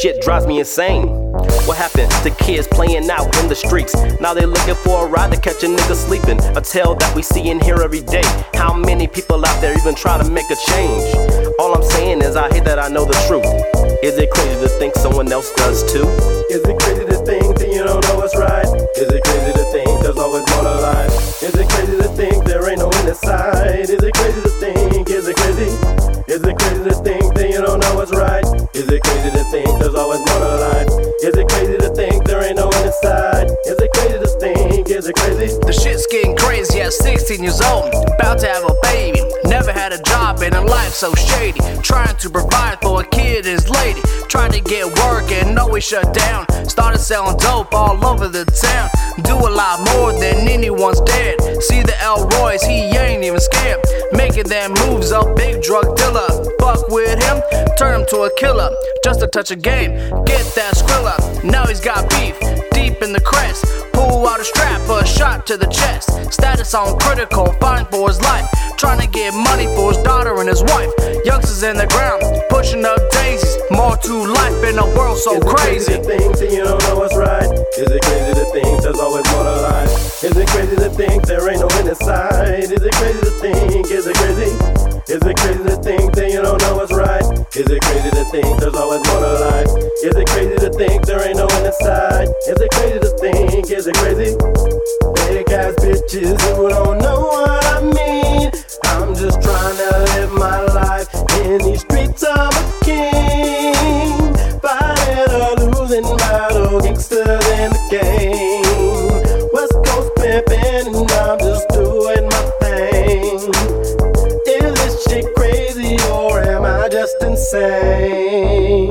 shit drives me insane. What happened to kids playing out in the streets? Now they looking for a ride to catch a nigga sleeping. A tale that we see and hear every day. How many people out there even try to make a change? All I'm saying is I hate that I know the truth. Is it crazy to think someone else does too? Is it crazy to think that you don't know what's right? Is it crazy to think there's always more to life? Is it crazy to think there ain't no inside? To think there's always more to life? Is it crazy to think there ain't no inside? Is it crazy to think? Is it crazy? The shit's getting crazy at 16 years old. About to have a baby. Never had a job and a life so shady. Trying to provide for a kid and his lady. Trying to get work and always shut down. Started selling dope all over the town. Do a lot more than anyone's dead. See the Elroy's, he ain't even scared. Making them moves, a big drug dealer. Fuck with him, turn him to a killer. Just a touch of game, get that skrilla. Now he's got beef, deep in the crest. Pull out a strap, for a shot to the chest. Status on critical, fighting for his life. Trying to get money for his daughter and his wife. Youngsters in the ground, pushing up daisies. More to life in a world so Is crazy. It crazy to think that you don't know what's right? Is it crazy to think there's always more to think there ain't no inside? Is it crazy to think? Is it crazy? Is it crazy to think that you don't know what's right? Is it crazy to think there's always more to life? Is it crazy to think there ain't no inside? Is it crazy to think? Is it crazy? Big ass bitches who don't know what I mean. I'm just trying to live my life in these streets. I'm a king, fighting a losing battle, gangsters just insane.